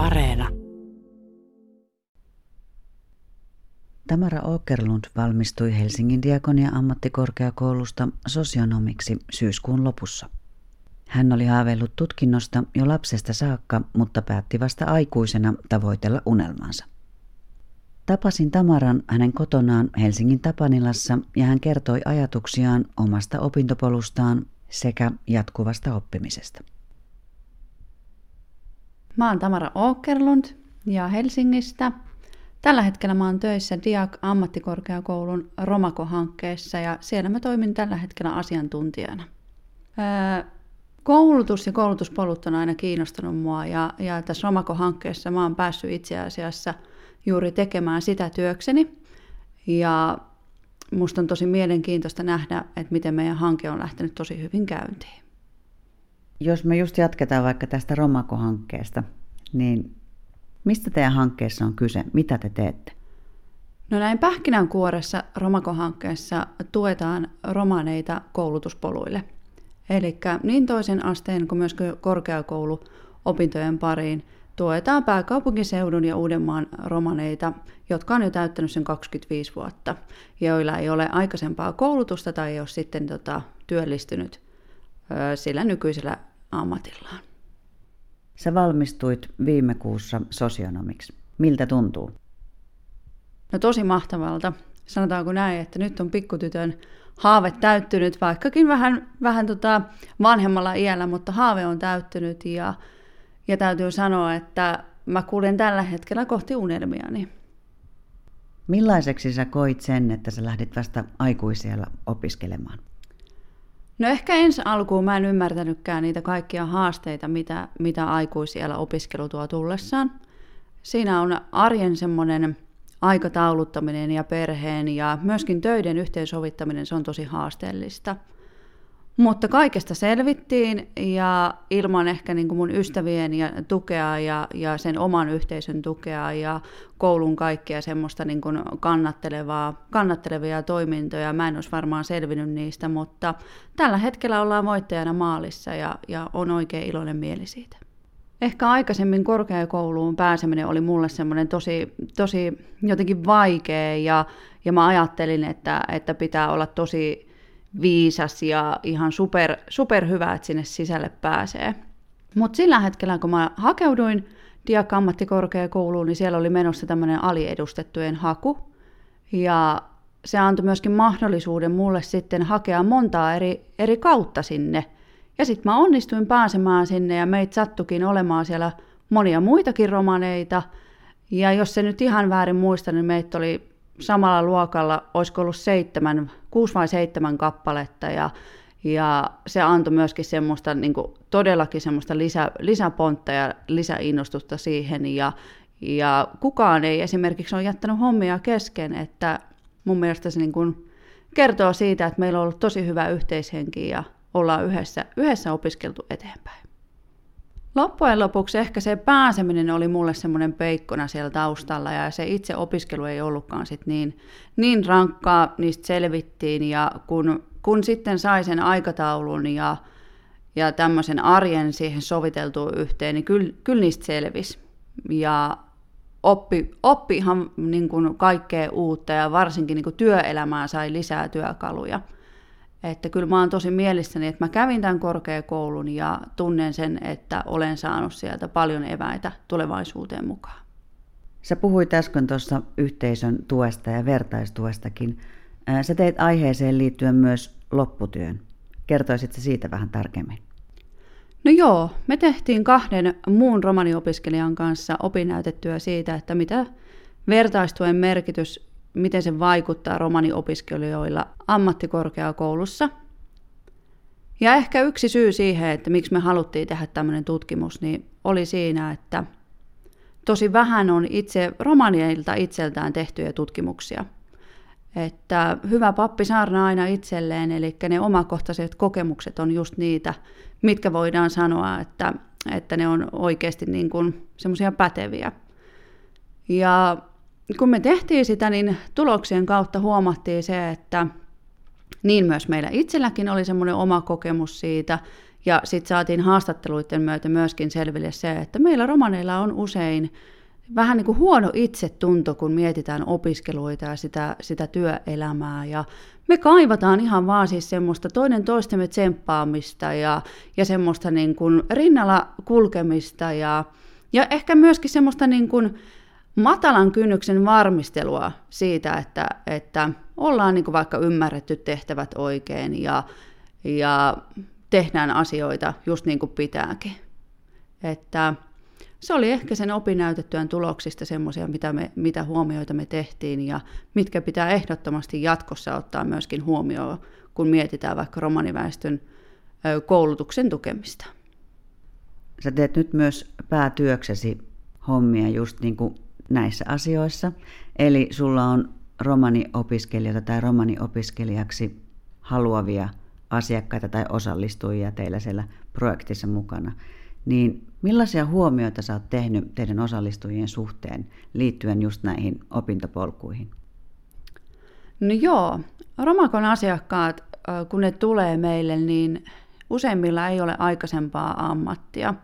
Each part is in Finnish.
Areena. Tamara Åkerlund valmistui Helsingin Diakonia ammattikorkeakoulusta sosionomiksi syyskuun lopussa. Hän oli haaveillut tutkinnosta jo lapsesta saakka, mutta päätti vasta aikuisena tavoitella unelmansa. Tapasin Tamaran hänen kotonaan Helsingin Tapanilassa ja hän kertoi ajatuksiaan omasta opintopolustaan sekä jatkuvasta oppimisesta. Mä oon Tamara Åkerlund ja Helsingistä. Tällä hetkellä mä oon töissä Diak ammattikorkeakoulun Romako-hankkeessa ja siellä mä toimin tällä hetkellä asiantuntijana. koulutus ja koulutuspolut on aina kiinnostanut mua ja, ja tässä Romako-hankkeessa mä oon päässyt itse asiassa juuri tekemään sitä työkseni. Ja musta on tosi mielenkiintoista nähdä, että miten meidän hanke on lähtenyt tosi hyvin käyntiin. Jos me just jatketaan vaikka tästä Romako-hankkeesta, niin mistä teidän hankkeessa on kyse? Mitä te teette? No näin pähkinänkuoressa Romako-hankkeessa tuetaan romaneita koulutuspoluille. Eli niin toisen asteen kuin myös korkeakouluopintojen pariin tuetaan pääkaupunkiseudun ja Uudenmaan romaneita, jotka on jo täyttänyt sen 25 vuotta, joilla ei ole aikaisempaa koulutusta tai ei ole sitten tota, työllistynyt sillä nykyisellä ammatillaan. Sä valmistuit viime kuussa sosionomiksi. Miltä tuntuu? No tosi mahtavalta. Sanotaanko näin, että nyt on pikkutytön haave täyttynyt, vaikkakin vähän, vähän tota vanhemmalla iällä, mutta haave on täyttynyt ja, ja täytyy sanoa, että mä kuljen tällä hetkellä kohti unelmiani. Millaiseksi sä koit sen, että sä lähdit vasta aikuisiellä opiskelemaan? No ehkä ensi alkuun mä en ymmärtänytkään niitä kaikkia haasteita, mitä, mitä aikuisiellä opiskelu tuo tullessaan. Siinä on arjen semmoinen aikatauluttaminen ja perheen ja myöskin töiden yhteensovittaminen, se on tosi haasteellista – mutta kaikesta selvittiin ja ilman ehkä niin kuin mun ystävien ja tukea ja, ja sen oman yhteisön tukea ja koulun kaikkea semmoista niin kuin kannattelevaa, kannattelevia toimintoja. Mä en olisi varmaan selvinnyt niistä, mutta tällä hetkellä ollaan voittajana maalissa ja, ja on oikein iloinen mieli siitä. Ehkä aikaisemmin korkeakouluun pääseminen oli mulle semmoinen tosi, tosi jotenkin vaikea ja, ja mä ajattelin, että, että pitää olla tosi viisas ja ihan super, super hyvä, että sinne sisälle pääsee. Mutta sillä hetkellä, kun mä hakeuduin Diak ammattikorkeakouluun, niin siellä oli menossa tämmöinen aliedustettujen haku. Ja se antoi myöskin mahdollisuuden mulle sitten hakea montaa eri, eri kautta sinne. Ja sitten mä onnistuin pääsemään sinne ja meitä sattukin olemaan siellä monia muitakin romaneita. Ja jos se nyt ihan väärin muista, niin meitä oli samalla luokalla, olisiko ollut seitsemän, kuusi vai seitsemän kappaletta ja, ja se antoi myöskin semmoista niin kuin, todellakin semmoista lisä, lisäpontta ja lisäinnostusta siihen ja, ja kukaan ei esimerkiksi ole jättänyt hommia kesken, että mun mielestä se niin kuin, kertoo siitä, että meillä on ollut tosi hyvä yhteishenki ja ollaan yhdessä, yhdessä opiskeltu eteenpäin. Loppujen lopuksi ehkä se pääseminen oli mulle semmoinen peikkona siellä taustalla ja se itse opiskelu ei ollutkaan sit niin, niin rankkaa, niistä selvittiin ja kun, kun sitten sai sen aikataulun ja, ja tämmöisen arjen siihen soviteltua yhteen, niin kyllä, kyllä niistä selvisi. Ja oppi, oppi ihan niin kuin kaikkea uutta ja varsinkin niin kuin työelämään sai lisää työkaluja. Että kyllä mä oon tosi mielissäni, että mä kävin tämän korkeakoulun ja tunnen sen, että olen saanut sieltä paljon eväitä tulevaisuuteen mukaan. Sä puhuit äsken tuossa yhteisön tuesta ja vertaistuestakin. Sä teit aiheeseen liittyen myös lopputyön. Kertoisitko siitä vähän tarkemmin? No joo, me tehtiin kahden muun romaniopiskelijan kanssa opinnäytetyö siitä, että mitä vertaistuen merkitys miten se vaikuttaa romaniopiskelijoilla ammattikorkeakoulussa. Ja ehkä yksi syy siihen, että miksi me haluttiin tehdä tämmöinen tutkimus, niin oli siinä, että tosi vähän on itse romanieilta itseltään tehtyjä tutkimuksia. Että hyvä pappi saarnaa aina itselleen, eli ne omakohtaiset kokemukset on just niitä, mitkä voidaan sanoa, että, että ne on oikeasti niin kuin semmoisia päteviä. Ja kun me tehtiin sitä, niin tuloksien kautta huomattiin se, että niin myös meillä itselläkin oli semmoinen oma kokemus siitä, Ja sitten saatiin haastatteluiden myötä myöskin selville se, että meillä romaneilla on usein vähän niin kuin huono itsetunto, kun mietitään opiskeluita ja sitä, sitä työelämää. Ja me kaivataan ihan vaan siis semmoista toinen toistemme tsemppaamista ja, ja semmoista niin kuin rinnalla kulkemista ja, ja ehkä myöskin semmoista niin kuin matalan kynnyksen varmistelua siitä, että, että ollaan niin vaikka ymmärretty tehtävät oikein ja, ja tehdään asioita just niin kuin pitääkin. Että se oli ehkä sen opinnäytetyön tuloksista semmoisia, mitä, me, mitä huomioita me tehtiin ja mitkä pitää ehdottomasti jatkossa ottaa myöskin huomioon, kun mietitään vaikka romaniväestön koulutuksen tukemista. Sä teet nyt myös päätyöksesi hommia just niin kuin näissä asioissa. Eli sulla on romaniopiskelijoita tai romaniopiskelijaksi haluavia asiakkaita tai osallistujia teillä siellä projektissa mukana. Niin millaisia huomioita sä oot tehnyt teidän osallistujien suhteen liittyen just näihin opintopolkuihin? No joo, Romakon asiakkaat, kun ne tulee meille, niin useimmilla ei ole aikaisempaa ammattia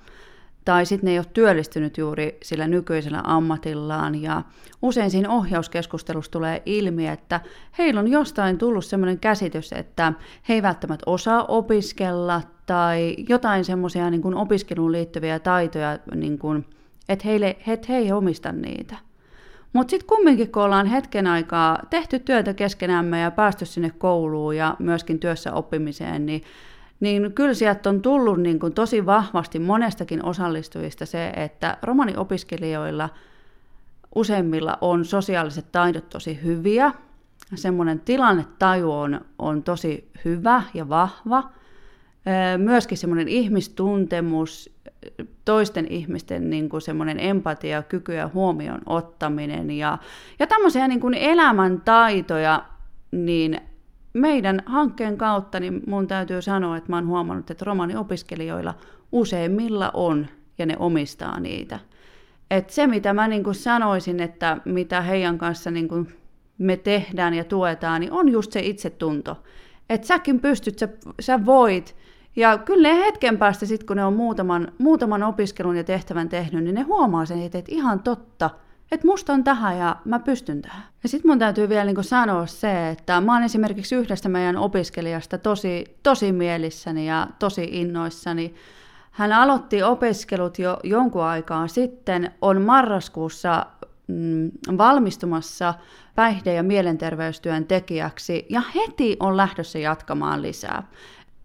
tai sitten ne ei ole työllistynyt juuri sillä nykyisellä ammatillaan. Ja usein siinä ohjauskeskustelussa tulee ilmi, että heillä on jostain tullut sellainen käsitys, että he ei välttämättä osaa opiskella tai jotain semmoisia niin opiskeluun liittyviä taitoja, niin kuin, että, heille, että he ei omista niitä. Mutta sitten kumminkin, kun ollaan hetken aikaa tehty työtä keskenämme ja päästy sinne kouluun ja myöskin työssä oppimiseen, niin niin kyllä sieltä on tullut niin kuin tosi vahvasti monestakin osallistujista se, että romaniopiskelijoilla useimmilla on sosiaaliset taidot tosi hyviä, semmoinen tilannetaju on, on tosi hyvä ja vahva, myöskin semmoinen ihmistuntemus, toisten ihmisten niin kuin semmoinen empatia, kyky ja huomioon ottaminen ja, ja tämmöisiä niin kuin elämäntaitoja, niin meidän hankkeen kautta niin mun täytyy sanoa, että mä oon huomannut, että romaniopiskelijoilla useimmilla on ja ne omistaa niitä. Et se, mitä mä niin kuin sanoisin, että mitä heidän kanssa niin kuin me tehdään ja tuetaan, niin on just se itsetunto. Että säkin pystyt, sä, sä voit. Ja kyllä ne hetken päästä, sit, kun ne on muutaman, muutaman opiskelun ja tehtävän tehnyt, niin ne huomaa sen, että ihan totta – että musta on tähän ja mä pystyn tähän. Ja sitten mun täytyy vielä niin sanoa se, että mä oon esimerkiksi yhdestä meidän opiskelijasta tosi, tosi mielissäni ja tosi innoissani. Hän aloitti opiskelut jo jonkun aikaa sitten, on marraskuussa mm, valmistumassa päihde- ja mielenterveystyön tekijäksi ja heti on lähdössä jatkamaan lisää.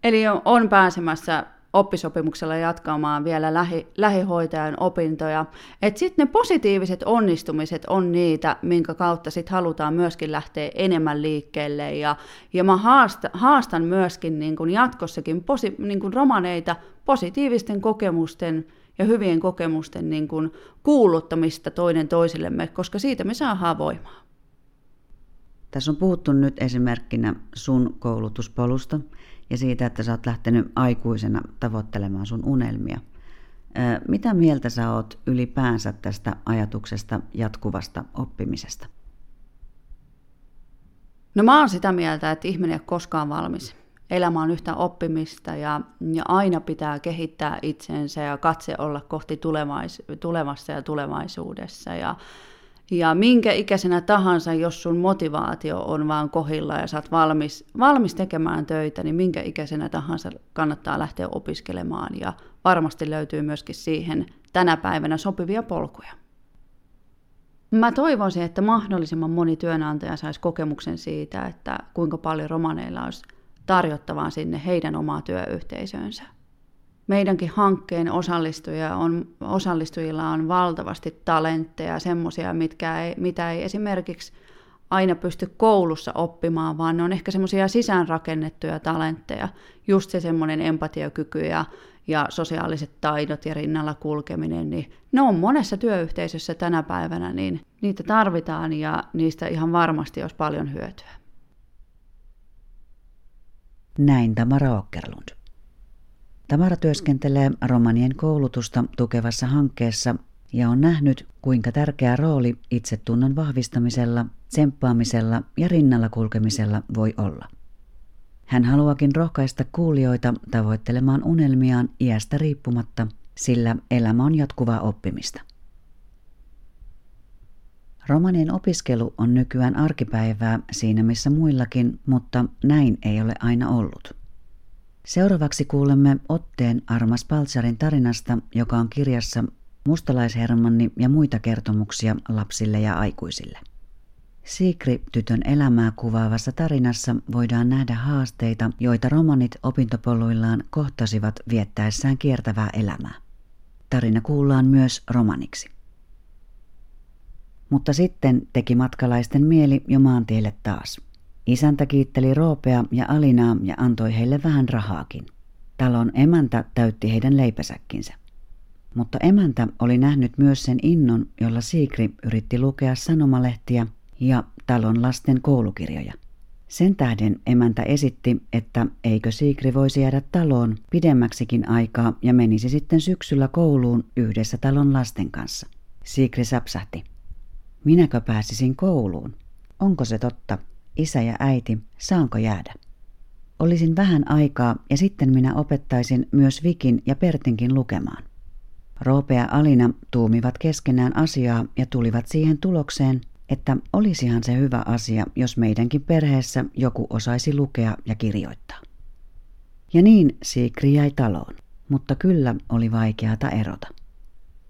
Eli on pääsemässä oppisopimuksella jatkamaan vielä lähi, lähihoitajan opintoja. Sitten ne positiiviset onnistumiset on niitä, minkä kautta sit halutaan myöskin lähteä enemmän liikkeelle. Ja, ja mä haastan, haastan myöskin niin kun jatkossakin posi, niin kun romaneita positiivisten kokemusten ja hyvien kokemusten niin kun kuuluttamista toinen toisillemme, koska siitä me saadaan voimaa. Tässä on puhuttu nyt esimerkkinä sun koulutuspolusta ja siitä, että sä oot lähtenyt aikuisena tavoittelemaan sun unelmia. Mitä mieltä sä oot ylipäänsä tästä ajatuksesta jatkuvasta oppimisesta? No mä oon sitä mieltä, että ihminen ei ole koskaan valmis. Elämä on yhtä oppimista ja, ja aina pitää kehittää itsensä ja katse olla kohti tulevais, tulevassa ja tulevaisuudessa. Ja, ja minkä ikäisenä tahansa, jos sun motivaatio on vaan kohilla ja sä oot valmis, valmis tekemään töitä, niin minkä ikäisenä tahansa kannattaa lähteä opiskelemaan. Ja varmasti löytyy myöskin siihen tänä päivänä sopivia polkuja. Mä toivoisin, että mahdollisimman moni työnantaja saisi kokemuksen siitä, että kuinka paljon romaneilla olisi tarjottavaa sinne heidän omaa työyhteisöönsä meidänkin hankkeen osallistujia on, osallistujilla on valtavasti talentteja, semmoisia, ei, mitä ei esimerkiksi aina pysty koulussa oppimaan, vaan ne on ehkä semmoisia sisäänrakennettuja talentteja, just se semmoinen empatiakyky ja, ja sosiaaliset taidot ja rinnalla kulkeminen, niin ne on monessa työyhteisössä tänä päivänä, niin niitä tarvitaan ja niistä ihan varmasti olisi paljon hyötyä. Näin Tamara Okkerlund. Tamara työskentelee romanien koulutusta tukevassa hankkeessa ja on nähnyt, kuinka tärkeä rooli itsetunnon vahvistamisella, tsemppaamisella ja rinnalla kulkemisella voi olla. Hän haluakin rohkaista kuulijoita tavoittelemaan unelmiaan iästä riippumatta, sillä elämä on jatkuvaa oppimista. Romanien opiskelu on nykyään arkipäivää siinä missä muillakin, mutta näin ei ole aina ollut. Seuraavaksi kuulemme otteen Armas Paltsarin tarinasta, joka on kirjassa Mustalaishermanni ja muita kertomuksia lapsille ja aikuisille. Siikri-tytön elämää kuvaavassa tarinassa voidaan nähdä haasteita, joita romanit opintopoluillaan kohtasivat viettäessään kiertävää elämää. Tarina kuullaan myös romaniksi. Mutta sitten teki matkalaisten mieli jo maantielle taas. Isäntä kiitteli Roopea ja Alinaa ja antoi heille vähän rahaakin. Talon emäntä täytti heidän leipäsäkkinsä. Mutta emäntä oli nähnyt myös sen innon, jolla Siikri yritti lukea sanomalehtiä ja talon lasten koulukirjoja. Sen tähden emäntä esitti, että eikö Siikri voisi jäädä taloon pidemmäksikin aikaa ja menisi sitten syksyllä kouluun yhdessä talon lasten kanssa. Siikri sapsahti. Minäkö pääsisin kouluun? Onko se totta? Isä ja äiti, saanko jäädä? Olisin vähän aikaa ja sitten minä opettaisin myös Vikin ja Pertinkin lukemaan. Roope ja Alina tuumivat keskenään asiaa ja tulivat siihen tulokseen, että olisihan se hyvä asia, jos meidänkin perheessä joku osaisi lukea ja kirjoittaa. Ja niin Siikri jäi taloon, mutta kyllä oli vaikeata erota.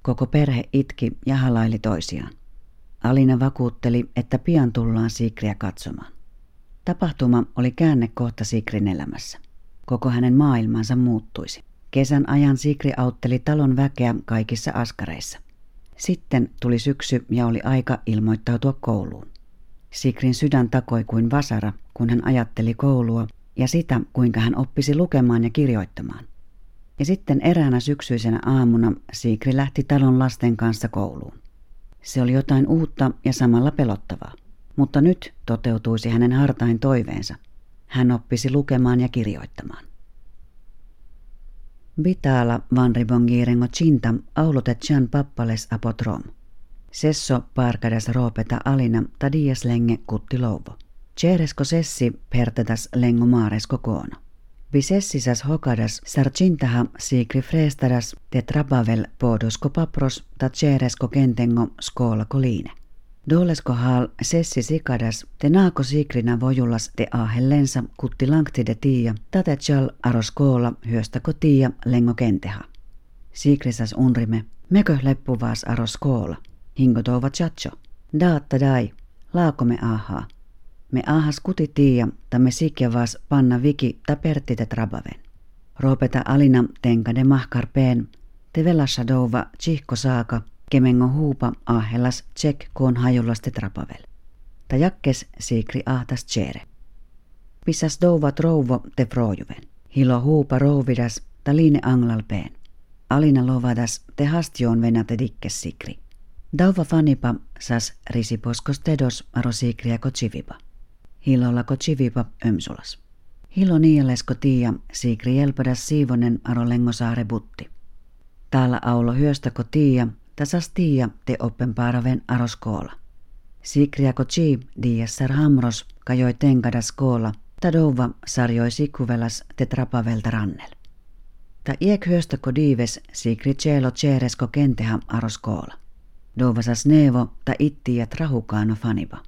Koko perhe itki ja halaili toisiaan. Alina vakuutteli, että pian tullaan Siikriä katsomaan. Tapahtuma oli käännekohta Sikrin elämässä. Koko hänen maailmansa muuttuisi. Kesän ajan Sikri autteli talon väkeä kaikissa askareissa. Sitten tuli syksy ja oli aika ilmoittautua kouluun. Sikrin sydän takoi kuin vasara, kun hän ajatteli koulua ja sitä, kuinka hän oppisi lukemaan ja kirjoittamaan. Ja sitten eräänä syksyisenä aamuna Sikri lähti talon lasten kanssa kouluun. Se oli jotain uutta ja samalla pelottavaa. Mutta nyt toteutuisi hänen hartain toiveensa. Hän oppisi lukemaan ja kirjoittamaan. Vitala van ribongirengo cinta aulute chan pappales apotrom. Sesso parkadas roopeta alina tadias lenge kutti louvo. Ceresko sessi pertetas lengo maaresko koono. Visessisas hokadas sarcintaha sigri frestadas te trabavel podosko papros ta ceresko kentengo skola koline. Dolesko hal sessi sikadas te naako sikrina vojulas te ahellensa kutti langti de tiia tate chal aroskoola hyöstäko tiia lengo kenteha. Sikrisas unrime, mekö leppuvaas aroskoola, hingo tova chacho, daatta dai, laakome ahaa. Me ahas kuti tiia, ta me vas panna viki ta perttite trabaven. Roopeta alina tenkade mahkarpeen, te velassa douva chihko saaka, kemengo huupa ahellas tsek koon hajullaste trapavel. Ta jakkes siikri ahtas tsere. Pissas douva trouvo te frojuven. Hilo huupa rouvidas ta liine anglalpeen. Alina lovadas te hastioon venate dikkes sikri. Dauva fanipa sas risiposkos tedos aro siikriä kotsivipa. Hilolla kotsivipa ömsulas. Hilo niialesko tiia siikri jelpadas siivonen aro lengosaare butti. Täällä aulo hyöstäko tiia tasas tiia te oppenpaaraven aroskoola. Sikriako chi diessar hamros kajoi tenkada skoola, tadova sarjoi sikuvelas te trapavelta rannel. Ta iek hyöstäko diives sikri cielo ceresko kenteha aroskoola. Dovasas nevo ta ja trahukaano faniba.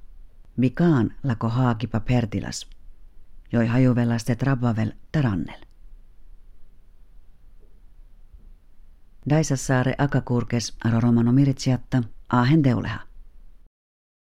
Mikaan lako haakipa pertilas. Joi hajuvelas te trapavel tarannel. Daisassaare akakurkes aro romano miritsiatta aahen deuleha.